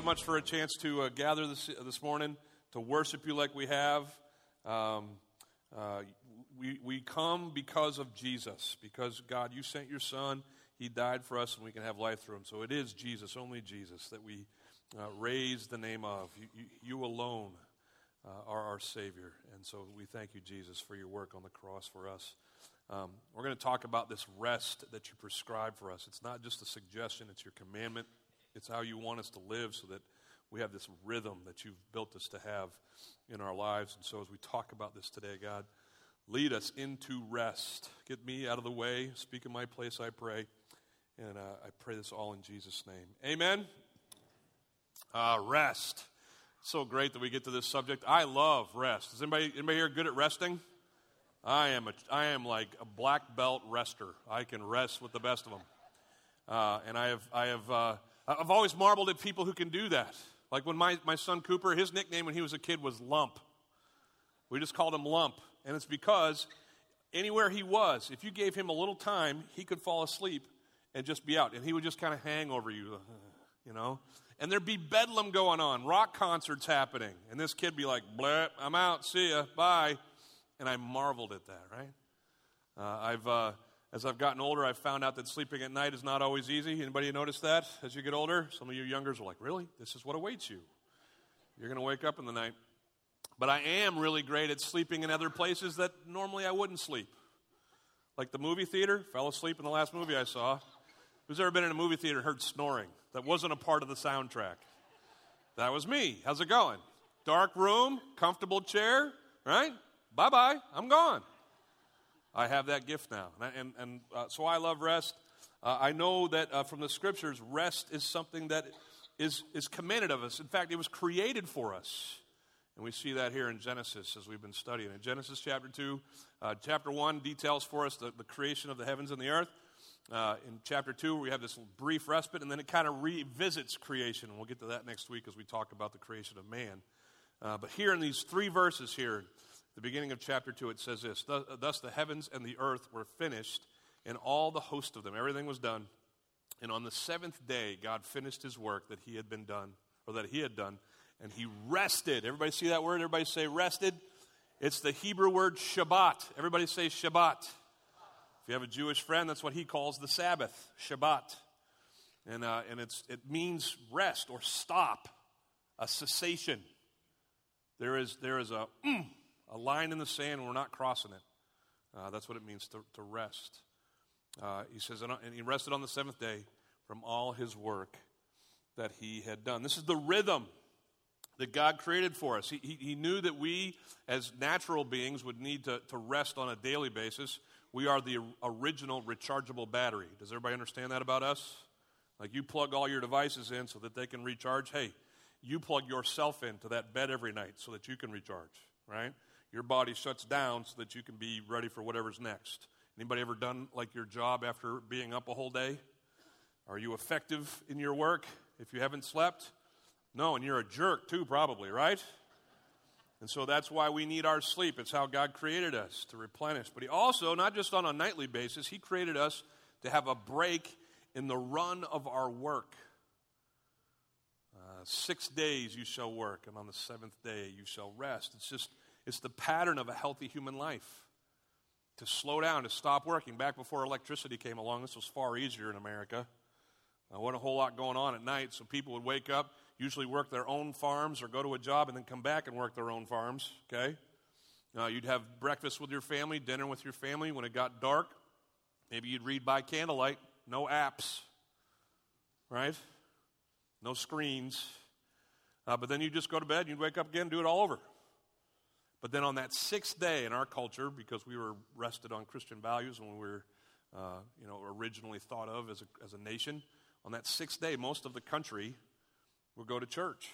So much for a chance to uh, gather this, this morning to worship you like we have. Um, uh, we, we come because of Jesus, because God, you sent your Son. He died for us, and we can have life through him. So it is Jesus, only Jesus, that we uh, raise the name of. You, you, you alone uh, are our Savior. And so we thank you, Jesus, for your work on the cross for us. Um, we're going to talk about this rest that you prescribe for us. It's not just a suggestion, it's your commandment. It's how you want us to live so that we have this rhythm that you've built us to have in our lives. And so as we talk about this today, God, lead us into rest. Get me out of the way. Speak in my place, I pray. And uh, I pray this all in Jesus' name. Amen. Uh, rest. So great that we get to this subject. I love rest. Is anybody, anybody here good at resting? I am, a, I am like a black belt rester. I can rest with the best of them. Uh, and I have, I have uh, I've always marveled at people who can do that. Like when my, my son Cooper, his nickname when he was a kid was Lump. We just called him Lump. And it's because anywhere he was, if you gave him a little time, he could fall asleep and just be out. And he would just kind of hang over you, you know? And there'd be bedlam going on, rock concerts happening. And this kid be like, bleh, I'm out, see ya, bye. And I marveled at that, right? Uh, I've, uh, as I've gotten older, I've found out that sleeping at night is not always easy. Anybody notice that as you get older? Some of you youngers are like, really? This is what awaits you. You're going to wake up in the night. But I am really great at sleeping in other places that normally I wouldn't sleep. Like the movie theater, fell asleep in the last movie I saw. Who's ever been in a movie theater heard snoring? That wasn't a part of the soundtrack. That was me. How's it going? Dark room, comfortable chair, right? Bye bye, I'm gone. I have that gift now. And, and, and uh, so I love rest. Uh, I know that uh, from the scriptures, rest is something that is, is commanded of us. In fact, it was created for us. And we see that here in Genesis as we've been studying. In Genesis chapter 2, uh, chapter 1 details for us the, the creation of the heavens and the earth. Uh, in chapter 2, we have this brief respite, and then it kind of revisits creation. And we'll get to that next week as we talk about the creation of man. Uh, but here in these three verses here, the beginning of chapter 2, it says this Thus the heavens and the earth were finished, and all the host of them, everything was done. And on the seventh day, God finished his work that he had been done, or that he had done, and he rested. Everybody see that word? Everybody say rested? It's the Hebrew word Shabbat. Everybody say Shabbat. If you have a Jewish friend, that's what he calls the Sabbath, Shabbat. And, uh, and it's, it means rest or stop, a cessation. There is, there is a, mm, a line in the sand, and we're not crossing it. Uh, that's what it means to, to rest. Uh, he says, and he rested on the seventh day from all his work that he had done. This is the rhythm that God created for us. He, he, he, knew that we, as natural beings, would need to, to rest on a daily basis. We are the original rechargeable battery. Does everybody understand that about us? Like you plug all your devices in so that they can recharge. Hey, you plug yourself into that bed every night so that you can recharge, right? Your body shuts down so that you can be ready for whatever's next. Anybody ever done like your job after being up a whole day? Are you effective in your work if you haven't slept? No, and you're a jerk too, probably, right? And so that's why we need our sleep. It's how God created us to replenish. But He also, not just on a nightly basis, He created us to have a break in the run of our work. Uh, six days you shall work, and on the seventh day you shall rest. It's just it's the pattern of a healthy human life. To slow down, to stop working. Back before electricity came along, this was far easier in America. There wasn't a whole lot going on at night, so people would wake up, usually work their own farms or go to a job and then come back and work their own farms, okay? Uh, you'd have breakfast with your family, dinner with your family. When it got dark, maybe you'd read by candlelight, no apps, right? No screens. Uh, but then you'd just go to bed, you'd wake up again, do it all over. But then on that sixth day in our culture, because we were rested on Christian values when we were, uh, you know, originally thought of as a, as a nation, on that sixth day, most of the country would go to church.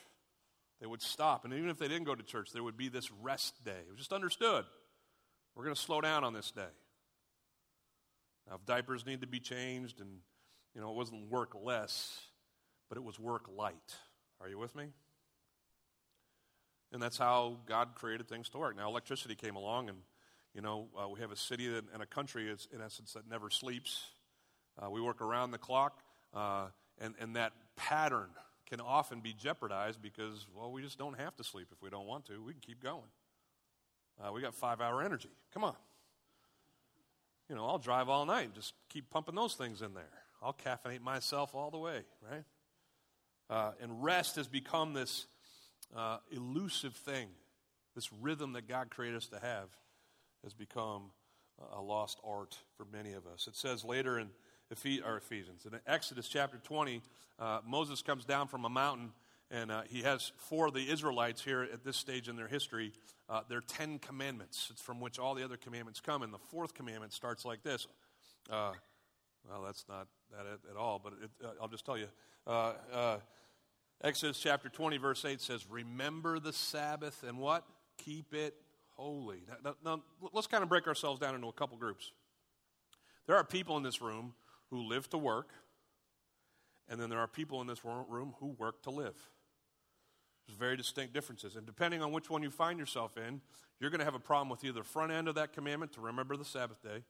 They would stop. And even if they didn't go to church, there would be this rest day. It was just understood. We're going to slow down on this day. Now, if diapers need to be changed, and, you know, it wasn't work less, but it was work light. Are you with me? And that's how God created things to work. Now, electricity came along, and, you know, uh, we have a city that, and a country, is, in essence, that never sleeps. Uh, we work around the clock, uh, and, and that pattern can often be jeopardized because, well, we just don't have to sleep if we don't want to. We can keep going. Uh, we got five hour energy. Come on. You know, I'll drive all night and just keep pumping those things in there. I'll caffeinate myself all the way, right? Uh, and rest has become this uh, elusive thing. This rhythm that God created us to have has become a lost art for many of us. It says later in Ephesians, in Exodus chapter 20, uh, Moses comes down from a mountain and uh, he has for the Israelites here at this stage in their history, uh, their Ten Commandments. It's from which all the other commandments come. And the fourth commandment starts like this. Uh, well, that's not that at, at all, but it, uh, I'll just tell you. Exodus chapter 20, verse 8 says, Remember the Sabbath and what? Keep it holy. Now, now, let's kind of break ourselves down into a couple groups. There are people in this room who live to work, and then there are people in this room who work to live. There's very distinct differences. And depending on which one you find yourself in, you're going to have a problem with either front end of that commandment to remember the Sabbath day,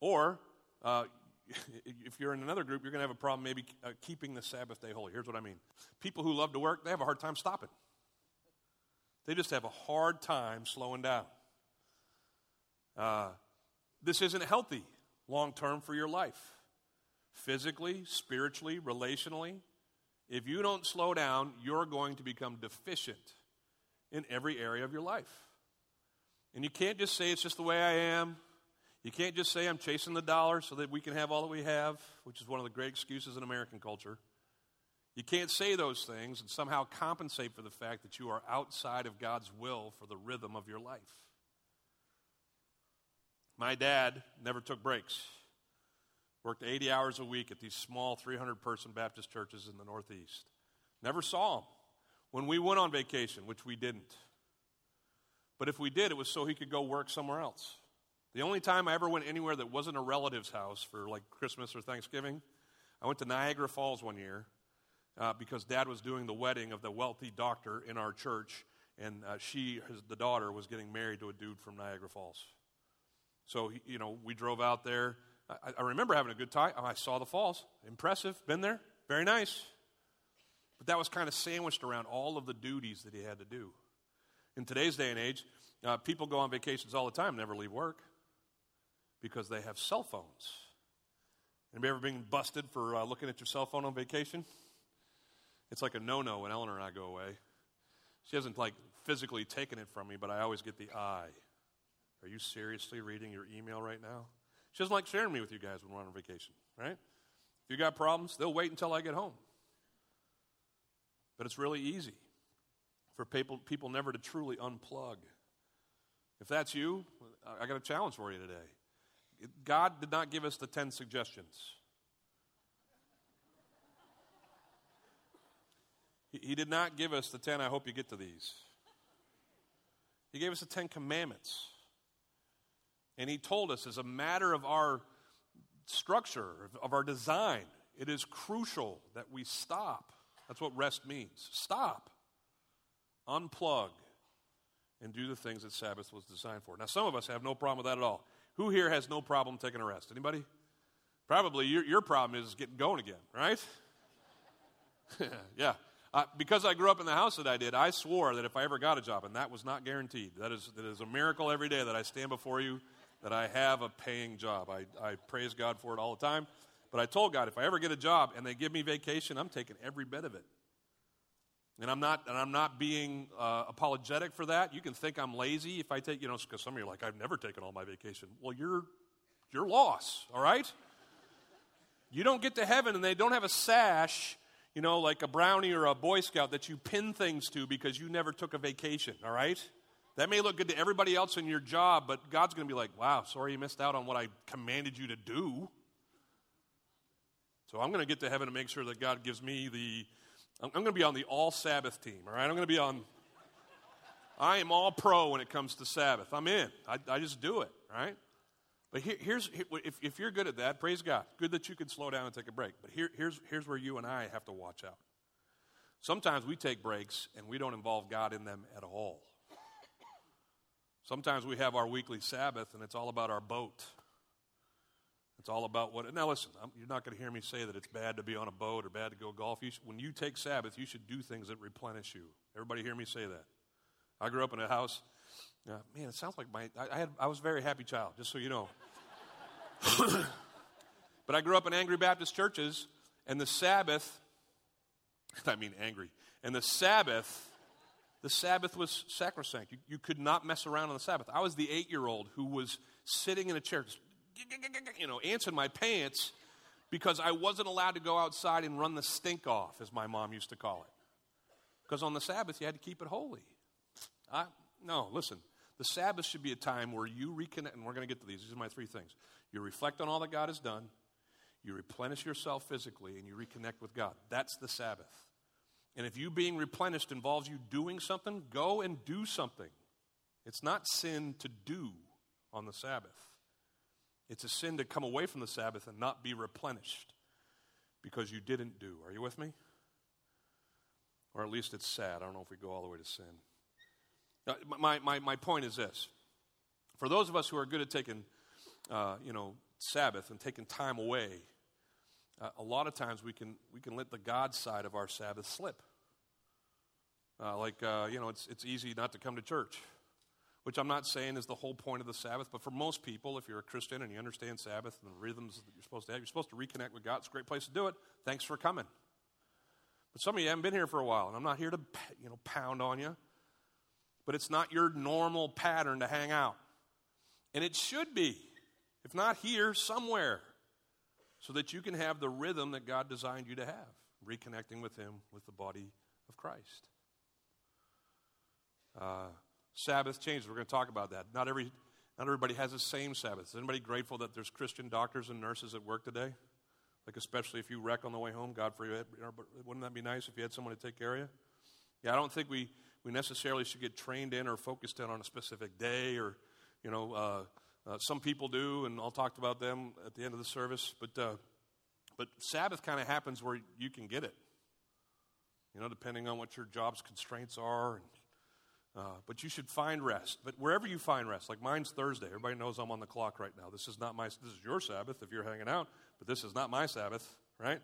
or uh, if you're in another group, you're going to have a problem maybe uh, keeping the Sabbath day holy. Here's what I mean people who love to work, they have a hard time stopping. They just have a hard time slowing down. Uh, this isn't healthy long term for your life. Physically, spiritually, relationally. If you don't slow down, you're going to become deficient in every area of your life. And you can't just say it's just the way I am. You can't just say I'm chasing the dollar so that we can have all that we have, which is one of the great excuses in American culture. You can't say those things and somehow compensate for the fact that you are outside of God's will for the rhythm of your life. My dad never took breaks. Worked 80 hours a week at these small 300 person Baptist churches in the Northeast. Never saw him. When we went on vacation, which we didn't. But if we did, it was so he could go work somewhere else. The only time I ever went anywhere that wasn't a relative's house for like Christmas or Thanksgiving, I went to Niagara Falls one year uh, because dad was doing the wedding of the wealthy doctor in our church, and uh, she, his, the daughter, was getting married to a dude from Niagara Falls. So, you know, we drove out there. I, I remember having a good time. I saw the falls. Impressive. Been there. Very nice. But that was kind of sandwiched around all of the duties that he had to do. In today's day and age, uh, people go on vacations all the time, never leave work because they have cell phones. Anybody ever been busted for uh, looking at your cell phone on vacation? It's like a no-no when Eleanor and I go away. She hasn't like physically taken it from me, but I always get the eye. Are you seriously reading your email right now? She doesn't like sharing me with you guys when we're on vacation, right? If you got problems, they'll wait until I get home. But it's really easy for people, people never to truly unplug. If that's you, I got a challenge for you today. God did not give us the 10 suggestions. He did not give us the 10, I hope you get to these. He gave us the 10 commandments. And he told us, as a matter of our structure, of our design, it is crucial that we stop. That's what rest means. Stop, unplug, and do the things that Sabbath was designed for. Now, some of us have no problem with that at all. Who here has no problem taking a rest? Anybody? Probably your, your problem is getting going again, right? yeah. Uh, because I grew up in the house that I did, I swore that if I ever got a job, and that was not guaranteed, that is, that is a miracle every day that I stand before you, that I have a paying job. I, I praise God for it all the time. But I told God, if I ever get a job and they give me vacation, I'm taking every bit of it. And I'm not, and I'm not being uh, apologetic for that. You can think I'm lazy if I take, you know, because some of you are like, I've never taken all my vacation. Well, you're, you're lost, all right? You don't get to heaven and they don't have a sash you know, like a brownie or a Boy Scout that you pin things to because you never took a vacation, all right? That may look good to everybody else in your job, but God's going to be like, wow, sorry you missed out on what I commanded you to do. So I'm going to get to heaven and make sure that God gives me the, I'm going to be on the all Sabbath team, all right? I'm going to be on, I am all pro when it comes to Sabbath. I'm in. I, I just do it, right? But here, here's if, if you're good at that, praise God. Good that you can slow down and take a break. But here, here's, here's where you and I have to watch out. Sometimes we take breaks and we don't involve God in them at all. Sometimes we have our weekly Sabbath and it's all about our boat. It's all about what. Now, listen, I'm, you're not going to hear me say that it's bad to be on a boat or bad to go golf. You when you take Sabbath, you should do things that replenish you. Everybody hear me say that? I grew up in a house. Uh, man, it sounds like my. I, I, had, I was a very happy child, just so you know. but I grew up in angry Baptist churches, and the Sabbath, I mean angry, and the Sabbath, the Sabbath was sacrosanct. You, you could not mess around on the Sabbath. I was the eight year old who was sitting in a chair, you know, ants in my pants because I wasn't allowed to go outside and run the stink off, as my mom used to call it. Because on the Sabbath, you had to keep it holy. I, no, listen. The Sabbath should be a time where you reconnect, and we're going to get to these. These are my three things. You reflect on all that God has done, you replenish yourself physically, and you reconnect with God. That's the Sabbath. And if you being replenished involves you doing something, go and do something. It's not sin to do on the Sabbath. It's a sin to come away from the Sabbath and not be replenished because you didn't do. Are you with me? Or at least it's sad. I don't know if we go all the way to sin. My, my, my point is this for those of us who are good at taking, uh, you know, Sabbath and taking time away, uh, a lot of times we can, we can let the God side of our Sabbath slip. Uh, like, uh, you know, it's, it's easy not to come to church which I'm not saying is the whole point of the Sabbath, but for most people, if you're a Christian and you understand Sabbath and the rhythms that you're supposed to have, you're supposed to reconnect with God. It's a great place to do it. Thanks for coming. But some of you haven't been here for a while, and I'm not here to you know pound on you, but it's not your normal pattern to hang out. And it should be, if not here, somewhere, so that you can have the rhythm that God designed you to have, reconnecting with Him, with the body of Christ. Uh, Sabbath changes. We're going to talk about that. Not every not everybody has the same Sabbath. Is anybody grateful that there's Christian doctors and nurses at work today? Like especially if you wreck on the way home, God forbid. Wouldn't that be nice if you had someone to take care of you? Yeah, I don't think we, we necessarily should get trained in or focused in on a specific day or, you know, uh, uh, some people do, and I'll talk about them at the end of the service. But, uh, but Sabbath kind of happens where you can get it, you know, depending on what your job's constraints are and uh, but you should find rest. But wherever you find rest, like mine's Thursday. Everybody knows I'm on the clock right now. This is not my. This is your Sabbath if you're hanging out, but this is not my Sabbath, right?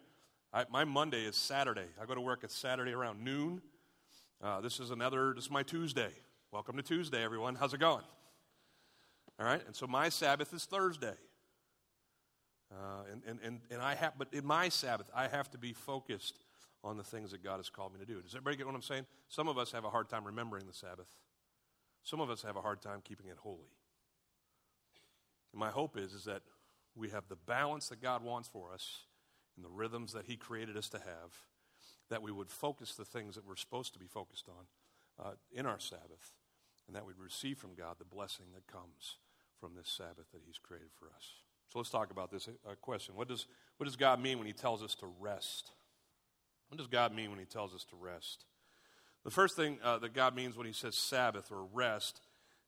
I, my Monday is Saturday. I go to work at Saturday around noon. Uh, this is another. This is my Tuesday. Welcome to Tuesday, everyone. How's it going? All right. And so my Sabbath is Thursday. Uh, and, and, and, and I have, but in my Sabbath, I have to be focused on the things that God has called me to do. Does everybody get what I'm saying? Some of us have a hard time remembering the Sabbath, some of us have a hard time keeping it holy. And my hope is, is that we have the balance that God wants for us and the rhythms that He created us to have, that we would focus the things that we're supposed to be focused on uh, in our Sabbath, and that we'd receive from God the blessing that comes from this Sabbath that He's created for us. So let's talk about this uh, question. What does, what does God mean when He tells us to rest? What does God mean when He tells us to rest? The first thing uh, that God means when He says Sabbath or rest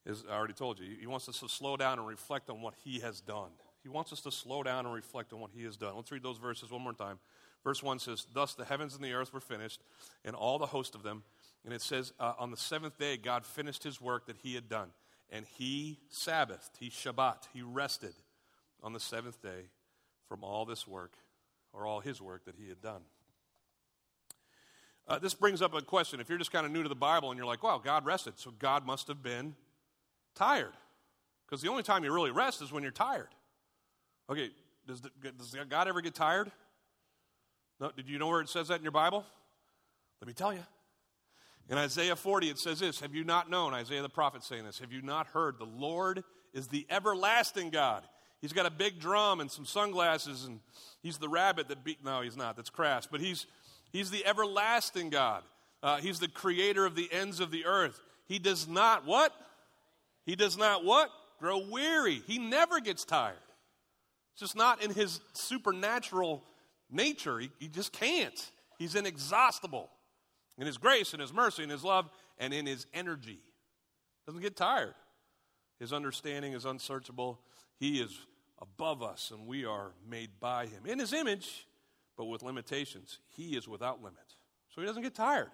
is, I already told you, He wants us to slow down and reflect on what He has done. He wants us to slow down and reflect on what He has done. Let's read those verses one more time. Verse 1 says, Thus the heavens and the earth were finished, and all the host of them. And it says, uh, On the seventh day, God finished His work that He had done. And He Sabbathed, He Shabbat, He rested on the seventh day from all this work, or all His work that He had done. Uh, this brings up a question. If you're just kind of new to the Bible and you're like, wow, God rested, so God must have been tired. Because the only time you really rest is when you're tired. Okay, does, the, does God ever get tired? No, did you know where it says that in your Bible? Let me tell you. In Isaiah 40, it says this Have you not known, Isaiah the prophet saying this, have you not heard? The Lord is the everlasting God. He's got a big drum and some sunglasses, and he's the rabbit that beat. No, he's not. That's crass. But he's He's the everlasting God. Uh, he's the creator of the ends of the earth. He does not what? He does not what? Grow weary. He never gets tired. It's just not in his supernatural nature. He, he just can't. He's inexhaustible in his grace and his mercy and his love and in his energy. Doesn't get tired. His understanding is unsearchable. He is above us and we are made by him. In his image, but with limitations. He is without limit. So he doesn't get tired.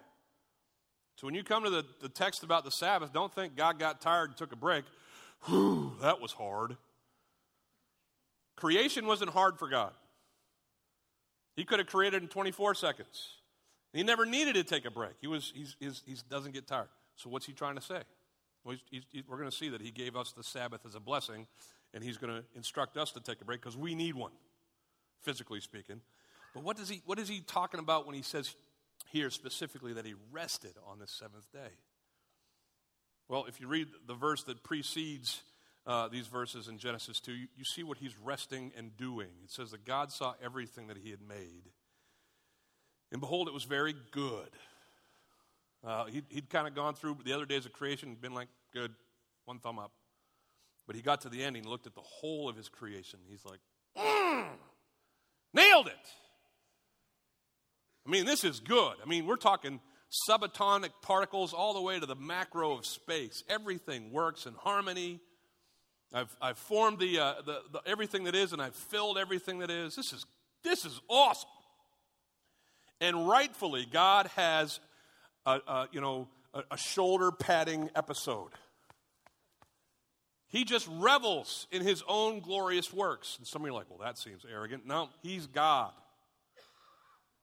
So when you come to the, the text about the Sabbath, don't think God got tired and took a break. Whew, that was hard. Creation wasn't hard for God. He could have created in 24 seconds. He never needed to take a break. He, was, he's, he's, he doesn't get tired. So, what's he trying to say? Well, he's, he's, we're going to see that he gave us the Sabbath as a blessing, and he's going to instruct us to take a break because we need one, physically speaking. But what, does he, what is he talking about when he says here specifically that he rested on the seventh day? Well, if you read the verse that precedes uh, these verses in Genesis 2, you, you see what he's resting and doing. It says that God saw everything that he had made. And behold, it was very good. Uh, he'd, he'd kind of gone through the other days of creation and been like, good, one thumb up. But he got to the end and looked at the whole of his creation. He's like, mm, nailed it. I mean, this is good. I mean, we're talking subatomic particles all the way to the macro of space. Everything works in harmony. I've, I've formed the, uh, the, the, everything that is, and I've filled everything that is. This is, this is awesome. And rightfully, God has a, a you know, a, a shoulder patting episode. He just revels in his own glorious works. And some of you are like, well, that seems arrogant. No, he's God.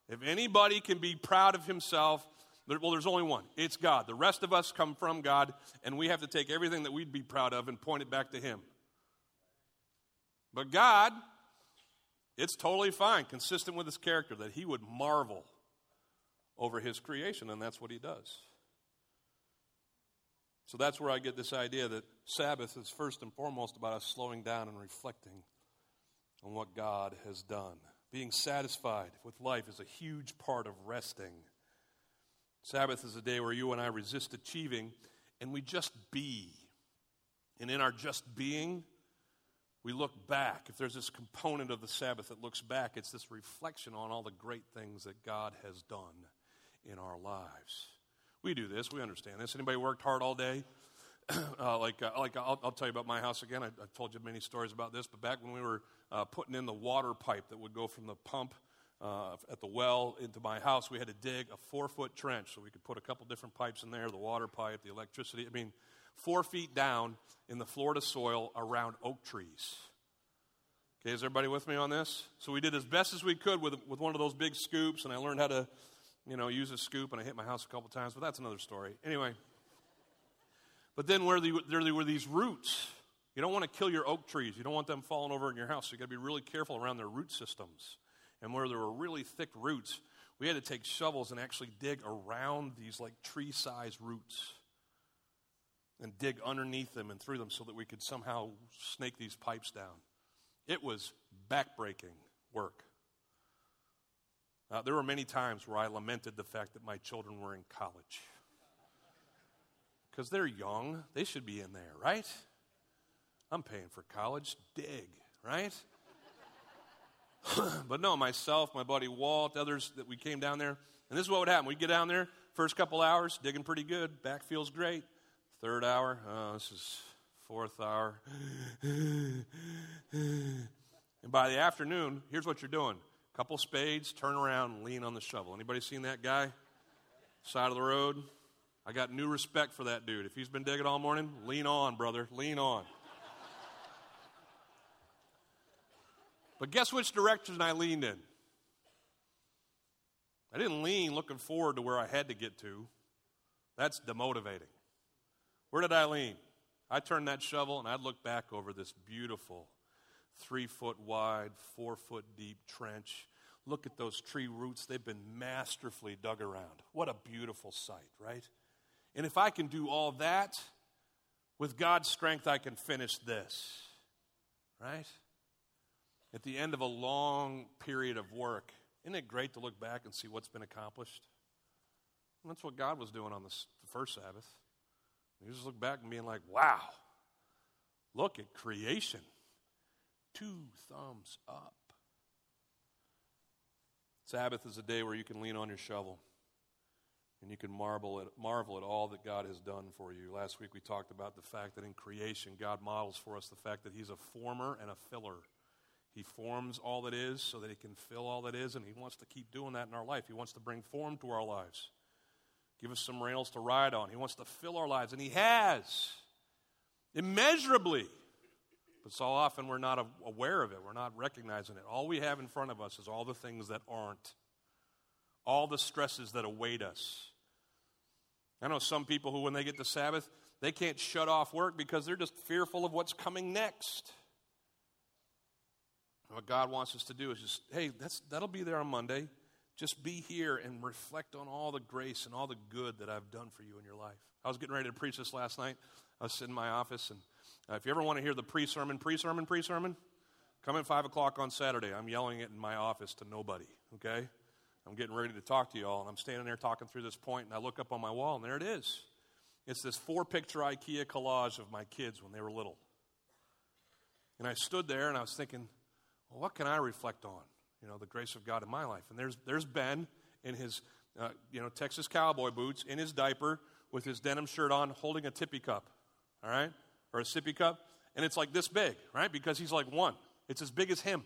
If anybody can be proud of himself, well, there's only one. It's God. The rest of us come from God, and we have to take everything that we'd be proud of and point it back to Him. But God, it's totally fine, consistent with His character, that He would marvel over His creation, and that's what He does. So that's where I get this idea that Sabbath is first and foremost about us slowing down and reflecting on what God has done. Being satisfied with life is a huge part of resting. Sabbath is a day where you and I resist achieving and we just be. And in our just being, we look back. If there's this component of the Sabbath that looks back, it's this reflection on all the great things that God has done in our lives. We do this. We understand this. Anybody worked hard all day? uh, like, uh, like I'll, I'll, tell you about my house again. I, have told you many stories about this, but back when we were uh, putting in the water pipe that would go from the pump uh, at the well into my house, we had to dig a four foot trench so we could put a couple different pipes in there the water pipe, the electricity. I mean, four feet down in the Florida soil around oak trees. Okay, is everybody with me on this? So we did as best as we could with, with one of those big scoops, and I learned how to, you know, use a scoop, and I hit my house a couple times, but that's another story. Anyway, but then where the, there were these roots. You don't want to kill your oak trees. You don't want them falling over in your house. So you got to be really careful around their root systems and where there were really thick roots, we had to take shovels and actually dig around these like tree sized roots and dig underneath them and through them so that we could somehow snake these pipes down. It was backbreaking work. Uh, there were many times where I lamented the fact that my children were in college. Because they're young, they should be in there, right? I'm paying for college. Dig, right? but no, myself, my buddy Walt, others that we came down there, and this is what would happen. We'd get down there, first couple hours, digging pretty good, back feels great. Third hour, oh, this is fourth hour. and by the afternoon, here's what you're doing. Couple spades, turn around, lean on the shovel. Anybody seen that guy? Side of the road. I got new respect for that dude. If he's been digging all morning, lean on, brother. Lean on. But guess which direction I leaned in? I didn't lean looking forward to where I had to get to. That's demotivating. Where did I lean? I turned that shovel and I'd look back over this beautiful three foot wide, four foot deep trench. Look at those tree roots. They've been masterfully dug around. What a beautiful sight, right? And if I can do all that, with God's strength, I can finish this, right? at the end of a long period of work, isn't it great to look back and see what's been accomplished? And that's what God was doing on the first Sabbath. You just look back and being like, wow, look at creation. Two thumbs up. Sabbath is a day where you can lean on your shovel and you can marvel at, marvel at all that God has done for you. Last week we talked about the fact that in creation, God models for us the fact that He's a former and a filler. He forms all that is so that He can fill all that is, and He wants to keep doing that in our life. He wants to bring form to our lives, give us some rails to ride on. He wants to fill our lives, and He has immeasurably. But so often we're not aware of it, we're not recognizing it. All we have in front of us is all the things that aren't, all the stresses that await us. I know some people who, when they get to Sabbath, they can't shut off work because they're just fearful of what's coming next. what God wants us to do is just, hey, that's, that'll be there on Monday. Just be here and reflect on all the grace and all the good that I've done for you in your life. I was getting ready to preach this last night. I was in my office, and uh, if you ever want to hear the pre sermon, pre sermon, pre sermon, come at 5 o'clock on Saturday. I'm yelling it in my office to nobody, okay? I'm getting ready to talk to you all, and I'm standing there talking through this point, and I look up on my wall, and there it is. It's this four picture IKEA collage of my kids when they were little. And I stood there and I was thinking, well, what can I reflect on? You know, the grace of God in my life. And there's, there's Ben in his, uh, you know, Texas cowboy boots, in his diaper, with his denim shirt on, holding a tippy cup, all right? Or a sippy cup. And it's like this big, right? Because he's like one. It's as big as him.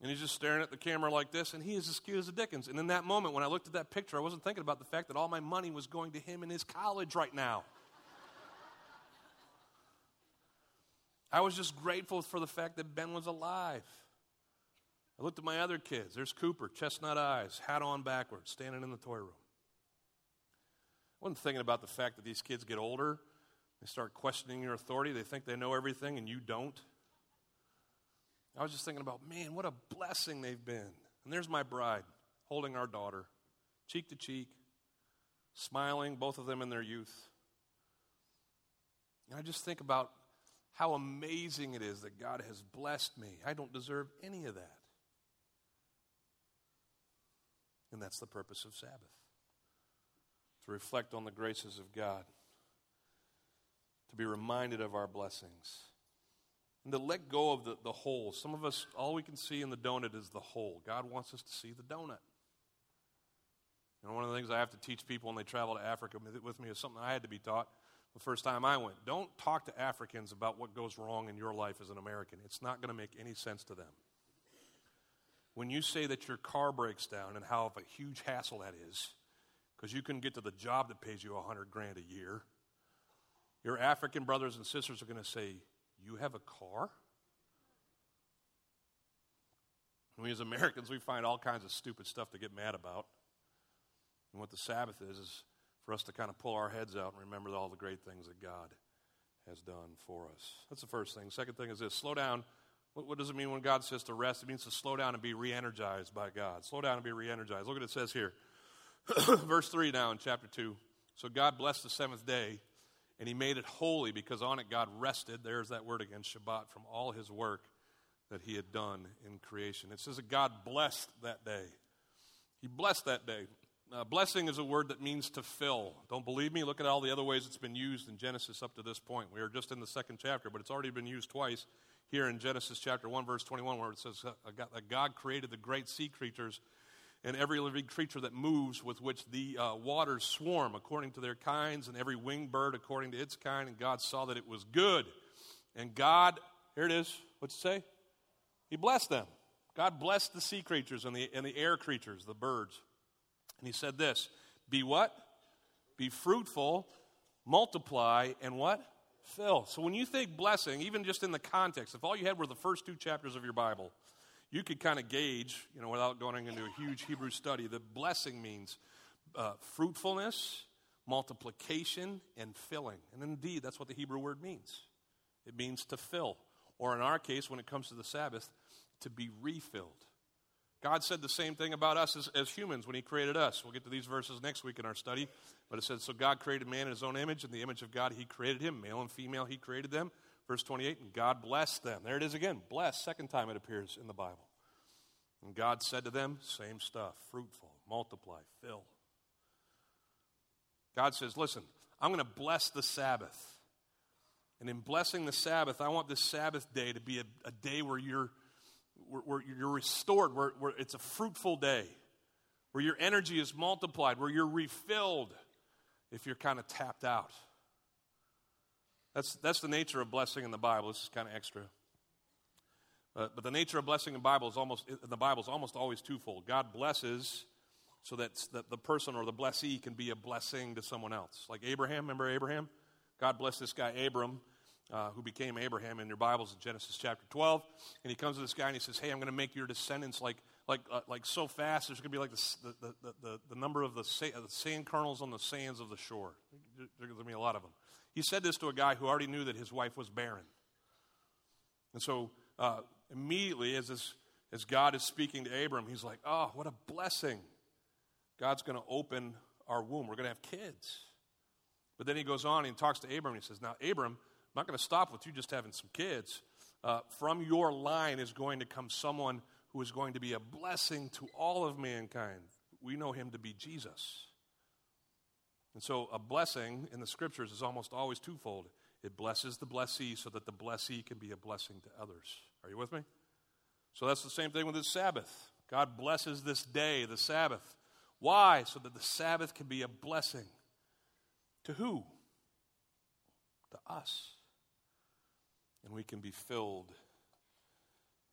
And he's just staring at the camera like this, and he is as cute as a Dickens. And in that moment, when I looked at that picture, I wasn't thinking about the fact that all my money was going to him in his college right now. I was just grateful for the fact that Ben was alive. I looked at my other kids. There's Cooper, chestnut eyes, hat on backwards, standing in the toy room. I wasn't thinking about the fact that these kids get older, they start questioning your authority, they think they know everything, and you don't. I was just thinking about, man, what a blessing they've been. And there's my bride holding our daughter, cheek to cheek, smiling, both of them in their youth. And I just think about how amazing it is that God has blessed me. I don't deserve any of that. And that's the purpose of Sabbath to reflect on the graces of God, to be reminded of our blessings and to let go of the, the hole. Some of us, all we can see in the donut is the hole. God wants us to see the donut. And one of the things I have to teach people when they travel to Africa with me is something I had to be taught the first time I went. Don't talk to Africans about what goes wrong in your life as an American. It's not going to make any sense to them. When you say that your car breaks down and how of a huge hassle that is, because you can get to the job that pays you a hundred grand a year, your African brothers and sisters are going to say, you have a car? We as Americans, we find all kinds of stupid stuff to get mad about. And what the Sabbath is, is for us to kind of pull our heads out and remember all the great things that God has done for us. That's the first thing. Second thing is this slow down. What, what does it mean when God says to rest? It means to slow down and be re energized by God. Slow down and be re energized. Look what it says here. Verse 3 now in chapter 2. So God blessed the seventh day and he made it holy because on it God rested. There's that word again, Shabbat, from all his work that he had done in creation. It says that God blessed that day. He blessed that day. Uh, blessing is a word that means to fill. Don't believe me? Look at all the other ways it's been used in Genesis up to this point. We are just in the second chapter, but it's already been used twice here in Genesis chapter 1, verse 21, where it says that God created the great sea creatures and every living creature that moves with which the uh, waters swarm according to their kinds, and every winged bird according to its kind. And God saw that it was good. And God, here it is, what's it say? He blessed them. God blessed the sea creatures and the, and the air creatures, the birds. And he said this Be what? Be fruitful, multiply, and what? Fill. So when you think blessing, even just in the context, if all you had were the first two chapters of your Bible, you could kind of gauge, you know, without going into a huge Hebrew study, the blessing means uh, fruitfulness, multiplication, and filling. And indeed, that's what the Hebrew word means. It means to fill, or in our case, when it comes to the Sabbath, to be refilled. God said the same thing about us as, as, humans when He created us. We'll get to these verses next week in our study. But it says, So God created man in His own image. In the image of God, He created him. Male and female, He created them. Verse 28, and God blessed them. There it is again. Bless, second time it appears in the Bible. And God said to them, same stuff fruitful, multiply, fill. God says, listen, I'm going to bless the Sabbath. And in blessing the Sabbath, I want this Sabbath day to be a, a day where you're, where, where you're restored, where, where it's a fruitful day, where your energy is multiplied, where you're refilled if you're kind of tapped out. That's, that's the nature of blessing in the Bible. This is kind of extra. Uh, but the nature of blessing in Bible is almost in the Bible is almost always twofold. God blesses so that the person or the blessee can be a blessing to someone else. Like Abraham, remember Abraham? God blessed this guy Abram, uh, who became Abraham in your Bibles in Genesis chapter 12. And he comes to this guy and he says, Hey, I'm going to make your descendants like, like, uh, like so fast, there's going to be like the, the, the, the, number of the, the sand kernels on the sands of the shore. There's going to be a lot of them. He said this to a guy who already knew that his wife was barren. And so uh, immediately, as, this, as God is speaking to Abram, he's like, Oh, what a blessing. God's going to open our womb. We're going to have kids. But then he goes on and talks to Abram. And he says, Now, Abram, I'm not going to stop with you just having some kids. Uh, from your line is going to come someone who is going to be a blessing to all of mankind. We know him to be Jesus. And so, a blessing in the scriptures is almost always twofold it blesses the blessee so that the blessee can be a blessing to others. Are you with me? So, that's the same thing with the Sabbath. God blesses this day, the Sabbath. Why? So that the Sabbath can be a blessing. To who? To us. And we can be filled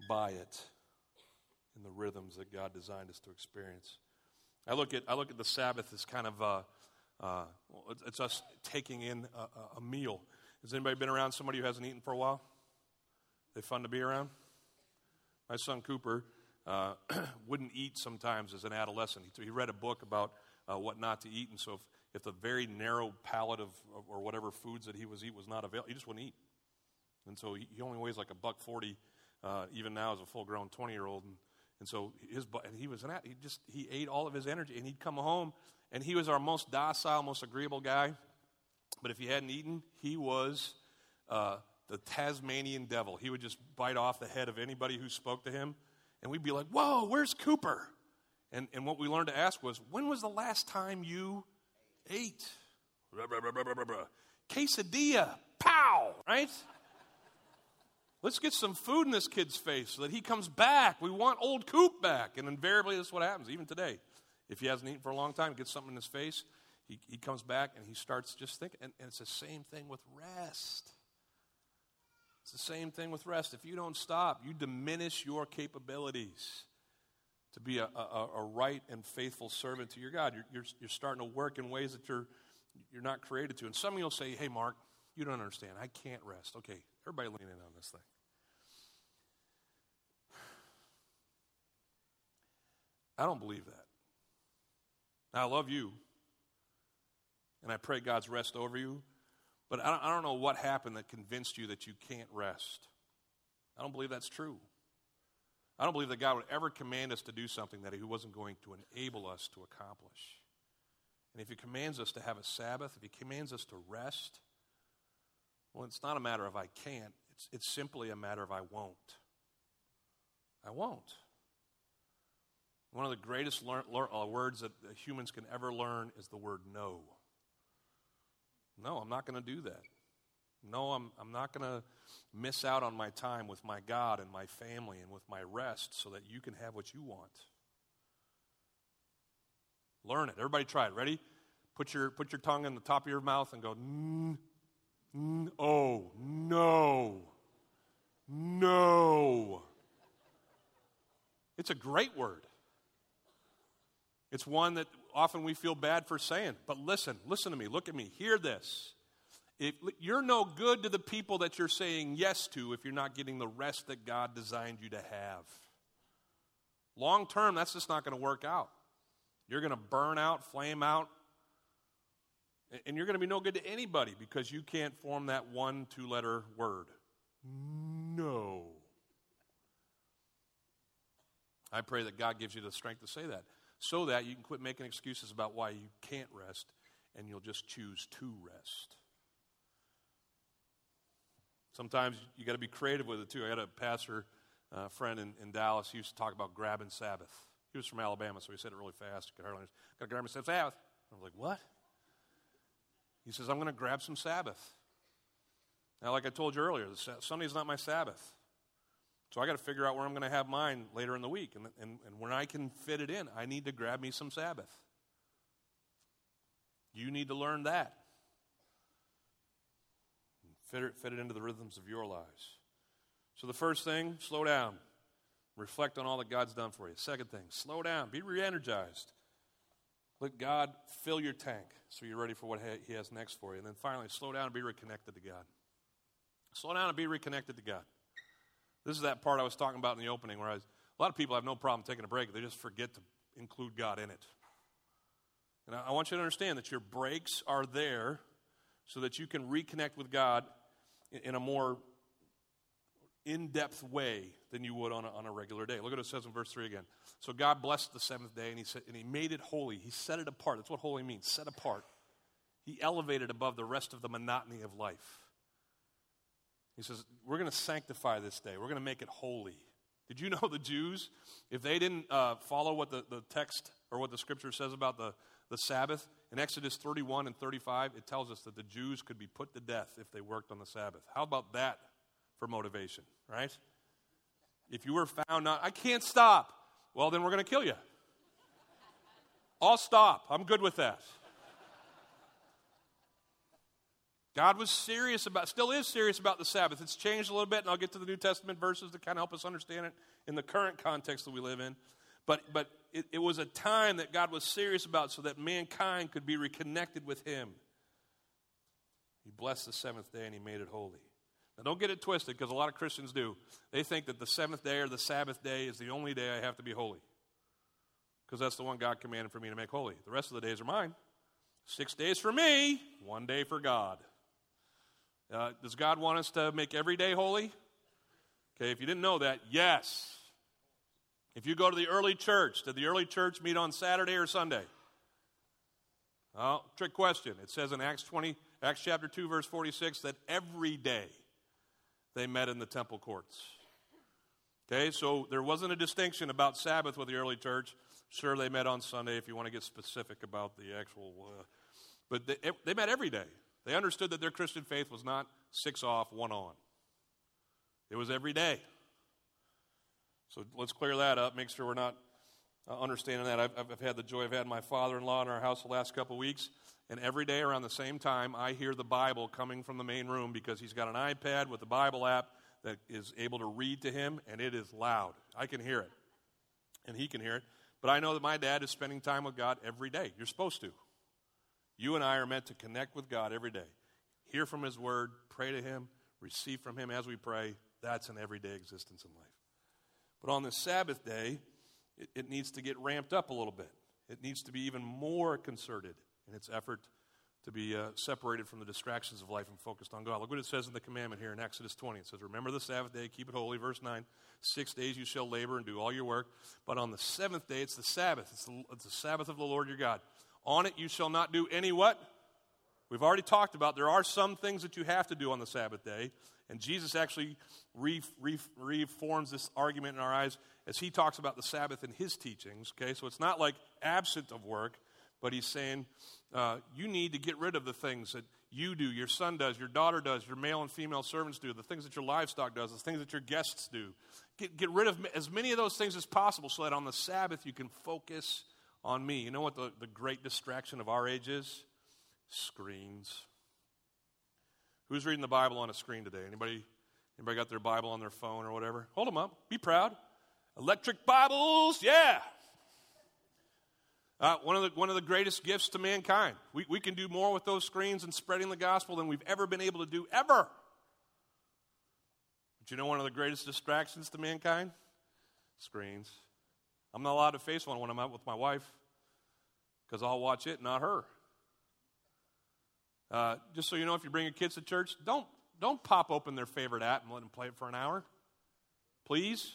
by it in the rhythms that God designed us to experience. I look at, I look at the Sabbath as kind of, uh, uh, it's us taking in a, a, meal. Has anybody been around somebody who hasn't eaten for a while? They fun to be around? My son Cooper uh, wouldn't eat sometimes as an adolescent. He, he read a book about uh, what not to eat, and so if, if the very narrow palate of, of, or whatever foods that he was eat was not available, he just wouldn't eat. And so he, he only weighs like a buck forty, uh, even now as a full grown twenty year old, and and so his and he was an he just he ate all of his energy, and he'd come home, and he was our most docile, most agreeable guy. But if he hadn't eaten, he was uh, the Tasmanian devil. He would just bite off the head of anybody who spoke to him, and we'd be like, "Whoa, where's Cooper?" And and what we learned to ask was, "When was the last time you ate?" Quesadilla, pow, right? Let's get some food in this kid's face so that he comes back. We want old Coop back. And invariably, that's what happens, even today. If he hasn't eaten for a long time, gets something in his face, he, he comes back and he starts just thinking. And, and it's the same thing with rest. It's the same thing with rest. If you don't stop, you diminish your capabilities to be a, a, a right and faithful servant to your God. You're, you're, you're, starting to work in ways that you're, you're not created to. And some of you will say, hey, Mark, you don't understand. I can't rest. Okay, everybody lean in on this thing. I don't believe that. Now, I love you, and I pray God's rest over you, but I don't, I don't know what happened that convinced you that you can't rest. I don't believe that's true. I don't believe that God would ever command us to do something that He wasn't going to enable us to accomplish. And if He commands us to have a Sabbath, if He commands us to rest, well, it's not a matter of I can't, it's, it's simply a matter of I won't. I won't. One of the greatest lear- lear- uh, words that humans can ever learn is the word no. No, I'm not going to do that. No, I'm, I'm not going to miss out on my time with my God and my family and with my rest so that you can have what you want. Learn it. Everybody try it. Ready? Put your, put your tongue in the top of your mouth and go, oh, no, no. It's a great word. It's one that often we feel bad for saying. But listen, listen to me, look at me, hear this. If you're no good to the people that you're saying yes to if you're not getting the rest that God designed you to have. Long term, that's just not going to work out. You're going to burn out, flame out, and you're going to be no good to anybody because you can't form that one two letter word. No. I pray that God gives you the strength to say that so that you can quit making excuses about why you can't rest and you'll just choose to rest. Sometimes you got to be creative with it too. I had a pastor uh, friend in, in, Dallas. He used to talk about grabbing Sabbath. He was from Alabama, so he said it really fast. Could hardly Got to grab some Sabbath. I was like, what? He says, I'm going to grab some Sabbath. Now, like I told you earlier, Sunday's not my Sabbath. So I got to figure out where I'm going to have mine later in the week. And, and, and when I can fit it in, I need to grab me some Sabbath. You need to learn that. Fit it, fit it into the rhythms of your lives. So the first thing, slow down. Reflect on all that God's done for you. Second thing, slow down. Be re energized. Let God fill your tank so you're ready for what He has next for you. And then finally, slow down and be reconnected to God. Slow down and be reconnected to God. This is that part I was talking about in the opening where I was, a lot of people have no problem taking a break. They just forget to include God in it. And I want you to understand that your breaks are there so that you can reconnect with God in a more in depth way than you would on a, on a regular day. Look at what it says in verse 3 again. So God blessed the seventh day and he, said, and he made it holy. He set it apart. That's what holy means set apart. He elevated above the rest of the monotony of life. He says, We're going to sanctify this day, we're going to make it holy. Did you know the Jews, if they didn't uh, follow what the, the text or what the scripture says about the, the Sabbath, in Exodus 31 and 35, it tells us that the Jews could be put to death if they worked on the Sabbath. How about that for motivation, right? If you were found not, I can't stop, well, then we're going to kill you. I'll stop. I'm good with that. God was serious about, still is serious about the Sabbath. It's changed a little bit, and I'll get to the New Testament verses to kind of help us understand it in the current context that we live in. But, but it, it was a time that God was serious about so that mankind could be reconnected with Him. He blessed the seventh day and He made it holy. Now, don't get it twisted because a lot of Christians do. They think that the seventh day or the Sabbath day is the only day I have to be holy because that's the one God commanded for me to make holy. The rest of the days are mine. Six days for me, one day for God. Uh, does God want us to make every day holy? Okay, if you didn't know that, yes. If you go to the early church, did the early church meet on Saturday or Sunday? Oh, trick question. It says in Acts 20, Acts chapter 2, verse 46, that every day they met in the temple courts. Okay, so there wasn't a distinction about Sabbath with the early church. Sure, they met on Sunday if you want to get specific about the actual, uh, but they, they met every day. They understood that their Christian faith was not six off, one on. It was every day. So let's clear that up, make sure we're not uh, understanding that. I've, I've, had the joy of having my father in law in our house the last couple weeks, and every day around the same time, I hear the Bible coming from the main room because he's got an iPad with the Bible app that is able to read to him, and it is loud. I can hear it, and he can hear it. But I know that my dad is spending time with God every day. You're supposed to. You and I are meant to connect with God every day, hear from His Word, pray to Him, receive from Him as we pray. That's an everyday existence in life. But on the Sabbath day, it, it needs to get ramped up a little bit. It needs to be even more concerted in its effort to be uh, separated from the distractions of life and focused on God. Look what it says in the commandment here in Exodus 20. It says, Remember the Sabbath day, keep it holy. Verse 9 Six days you shall labor and do all your work, but on the seventh day it's the Sabbath. It's the, it's the Sabbath of the Lord your God. On it you shall not do any what? We've already talked about there are some things that you have to do on the Sabbath day. And Jesus actually re, re, reforms this argument in our eyes as he talks about the Sabbath in his teachings. Okay, so it's not like absent of work, but he's saying uh, you need to get rid of the things that you do, your son does, your daughter does, your male and female servants do, the things that your livestock does, the things that your guests do. Get, get rid of as many of those things as possible so that on the Sabbath you can focus on me. You know what the, the great distraction of our age is? Screens. Who's reading the Bible on a screen today? Anybody, anybody got their Bible on their phone or whatever? Hold them up. Be proud. Electric Bibles, yeah. Uh, one, of the, one of the greatest gifts to mankind. We, we can do more with those screens and spreading the gospel than we've ever been able to do, ever. But you know one of the greatest distractions to mankind? Screens. I'm not allowed to face one when I'm out with my wife because I'll watch it, not her. Uh, just so you know, if you bring your kids to church, don't, don't pop open their favorite app and let them play it for an hour. Please.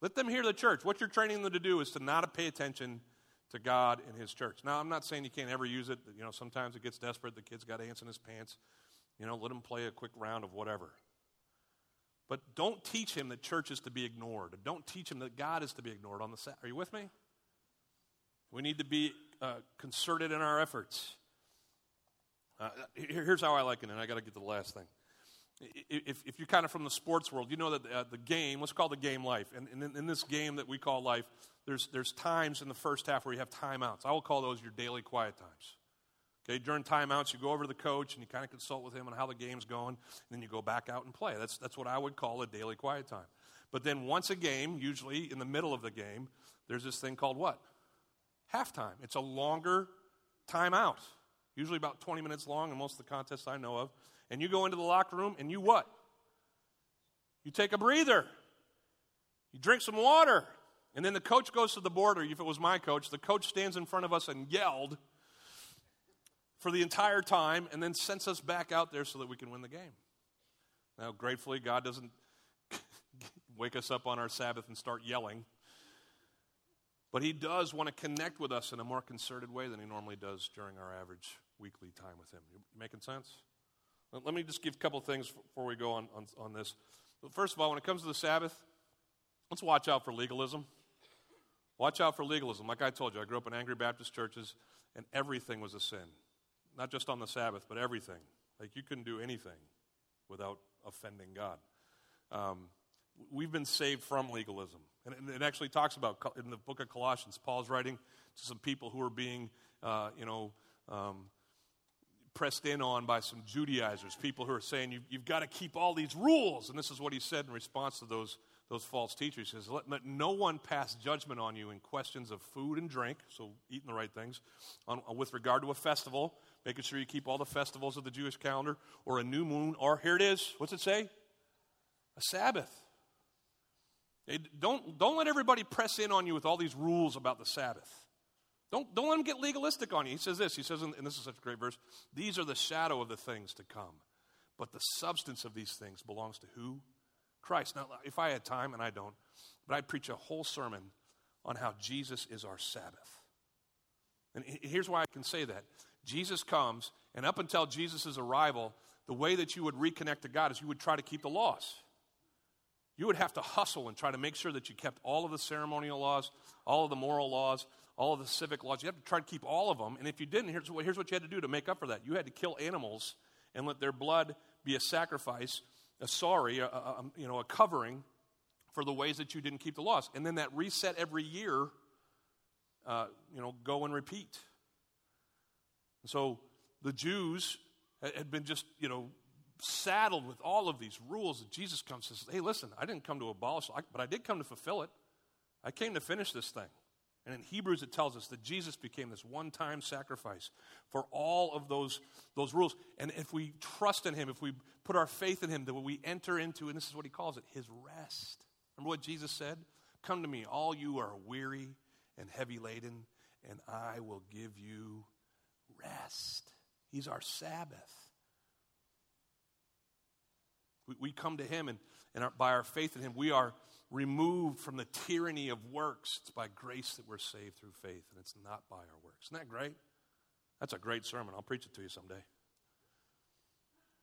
Let them hear the church. What you're training them to do is to not pay attention to God and His church. Now, I'm not saying you can't ever use it. You know, sometimes it gets desperate. The kid's got ants in his pants. You know, let him play a quick round of whatever. But don't teach him that church is to be ignored. Don't teach him that God is to be ignored on the set. Are you with me? We need to be uh, concerted in our efforts. Uh, here's how I like it, and I got to get to the last thing. If, if, you're kind of from the sports world, you know that uh, the game, let's call the game life. And, and in, in, this game that we call life, there's, there's times in the first half where you have timeouts. I will call those your daily quiet times. Okay, during timeouts, you go over to the coach and you kind of consult with him on how the game's going, and then you go back out and play. That's, that's what I would call a daily quiet time. But then once a game, usually in the middle of the game, there's this thing called what? Halftime. It's a longer timeout, usually about 20 minutes long in most of the contests I know of. and you go into the locker room and you what? You take a breather. You drink some water. And then the coach goes to the board, if it was my coach, the coach stands in front of us and yelled for the entire time and then sends us back out there so that we can win the game. Now, gratefully, God doesn't wake us up on our Sabbath and start yelling. But He does want to connect with us in a more concerted way than He normally does during our average weekly time with Him. You making sense? Let me just give a couple things before we go on, on, on this. First of all, when it comes to the Sabbath, let's watch out for legalism. Watch out for legalism. Like I told you, I grew up in angry Baptist churches, and everything was a sin. Not just on the Sabbath, but everything. Like you couldn't do anything without offending God. Um, we've been saved from legalism. And it actually talks about in the book of Colossians, Paul's writing to some people who are being, uh, you know, um, pressed in on by some Judaizers, people who are saying you, have got to keep all these rules. And this is what he said in response to those those false teachers. He says, let, let, no one pass judgment on you in questions of food and drink, so eating the right things, on, with regard to a festival, making sure you keep all the festivals of the Jewish calendar, or a new moon, or here it is, what's it say? A Sabbath. Don't, don't let everybody press in on you with all these rules about the Sabbath. Don't, don't let them get legalistic on you. He says this, he says, and this is such a great verse, these are the shadow of the things to come. But the substance of these things belongs to who? Christ. Now, if I had time, and I don't, but I'd preach a whole sermon on how Jesus is our Sabbath. And here's why I can say that Jesus comes, and up until Jesus' arrival, the way that you would reconnect to God is you would try to keep the laws. You would have to hustle and try to make sure that you kept all of the ceremonial laws, all of the moral laws, all of the civic laws. You have to try to keep all of them. And if you didn't, here's what, here's what you had to do to make up for that you had to kill animals and let their blood be a sacrifice a sorry, a, a, you know, a covering for the ways that you didn't keep the laws. And then that reset every year, uh, you know, go and repeat. So the Jews had been just, you know, saddled with all of these rules. And Jesus comes and says, hey, listen, I didn't come to abolish, but I did come to fulfill it. I came to finish this thing. And in Hebrews, it tells us that Jesus became this one time sacrifice for all of those, those rules. And if we trust in Him, if we put our faith in Him, that we enter into, and this is what He calls it, His rest. Remember what Jesus said? Come to me, all you are weary and heavy laden, and I will give you rest. He's our Sabbath. We, we come to Him, and, and our, by our faith in Him, we are removed from the tyranny of works. It's by grace that we're saved through faith, and it's not by our works. Isn't that great? That's a great sermon. I'll preach it to you someday.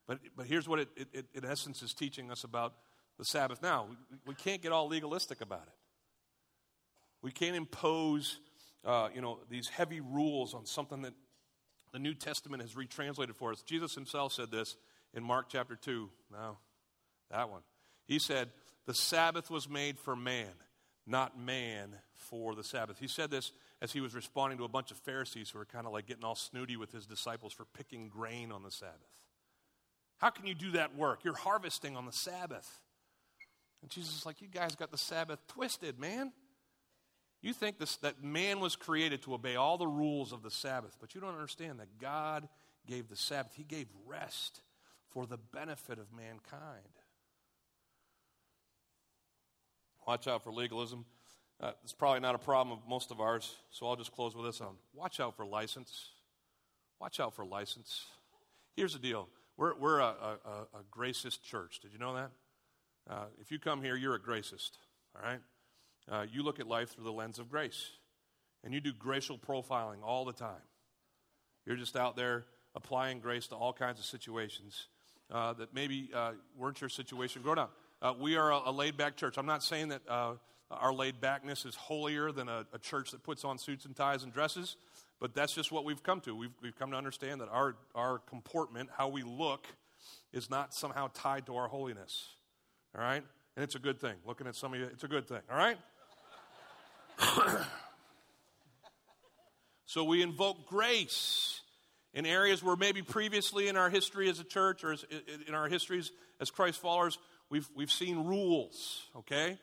But, but here's what it, it, it in essence is teaching us about the Sabbath now. We, we can't get all legalistic about it. We can't impose, uh, you know, these heavy rules on something that the New Testament has retranslated for us. Jesus himself said this in Mark chapter 2. No, that one. He said, the Sabbath was made for man, not man for the Sabbath. He said this as he was responding to a bunch of Pharisees who were kind of like getting all snooty with his disciples for picking grain on the Sabbath. How can you do that work? You're harvesting on the Sabbath. And Jesus is like, You guys got the Sabbath twisted, man. You think this, that man was created to obey all the rules of the Sabbath, but you don't understand that God gave the Sabbath. He gave rest for the benefit of mankind. Watch out for legalism. Uh, it's probably not a problem of most of ours, so I'll just close with this on. Watch out for license. Watch out for license. Here's the deal we're, we're a, a, a gracist church. Did you know that? Uh, if you come here, you're a gracist, all right? Uh, you look at life through the lens of grace, and you do gracial profiling all the time. You're just out there applying grace to all kinds of situations uh, that maybe uh, weren't your situation growing up. Uh, we are a, a laid back church. I'm not saying that uh, our laid backness is holier than a, a, church that puts on suits and ties and dresses, but that's just what we've come to. We've, we've come to understand that our, our comportment, how we look, is not somehow tied to our holiness. All right? And it's a good thing. Looking at some of you, it's a good thing. All right? so we invoke grace in areas where maybe previously in our history as a church or as, in our histories as Christ followers, We've, we've seen rules, okay?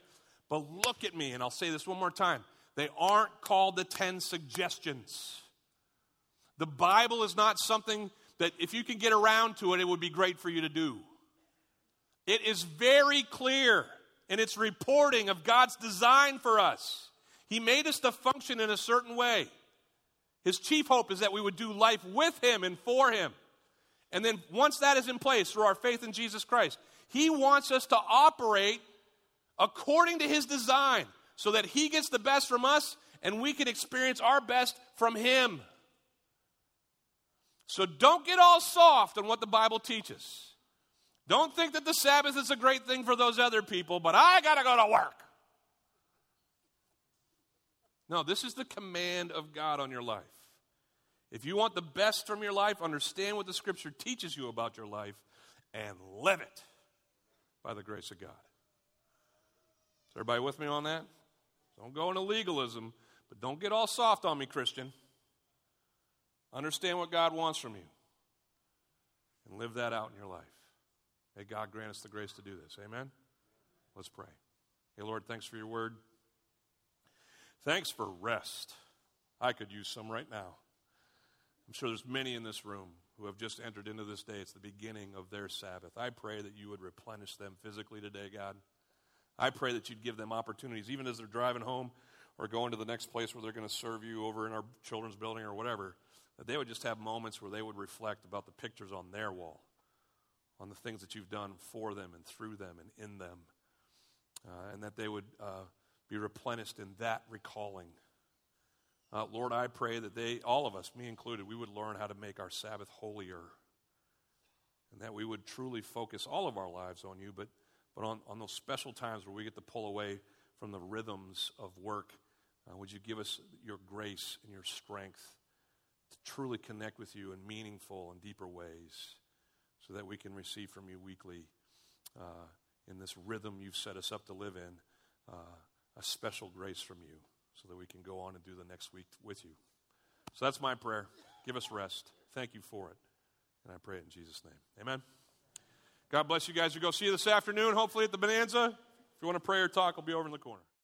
But look at me, and I'll say this one more time. They aren't called the 10 suggestions. The Bible is not something that if you can get around to it, it would be great for you to do. It is very clear in its reporting of God's design for us. He made us to function in a certain way. His chief hope is that we would do life with Him and for Him. And then once that is in place through our faith in Jesus Christ, He wants us to operate according to His design so that He gets the best from us and we can experience our best from Him. So don't get all soft on what the Bible teaches. Don't think that the Sabbath is a great thing for those other people, but I got to go to work. No, this is the command of God on your life. If you want the best from your life, understand what the Scripture teaches you about your life and live it by the grace of God. Is everybody with me on that? Don't go into legalism, but don't get all soft on me, Christian. Understand what God wants from you and live that out in your life. May God grant us the grace to do this. Amen? Let's pray. Hey, Lord, thanks for your word. Thanks for rest. I could use some right now. I'm sure there's many in this room who have just entered into this day. It's the beginning of their Sabbath. I pray that you would replenish them physically today, God. I pray that you'd give them opportunities, even as they're driving home or going to the next place where they're going to serve you over in our children's building or whatever, that they would just have moments where they would reflect about the pictures on their wall, on the things that you've done for them and through them and in them, uh, and that they would uh, be replenished in that recalling. Uh, Lord, I pray that they, all of us, me included, we would learn how to make our Sabbath holier, and that we would truly focus all of our lives on you, but but on, on those special times where we get to pull away from the rhythms of work, uh, would you give us your grace and your strength to truly connect with you in meaningful and deeper ways so that we can receive from you weekly uh, in this rhythm you've set us up to live in uh, a special grace from you so that we can go on and do the next week with you. So that's my prayer. Give us rest. Thank you for it. And I pray it in Jesus' name. Amen. God bless you guys. We'll go see you this afternoon, hopefully at the Bonanza. If you want to pray or talk, I'll be over in the corner.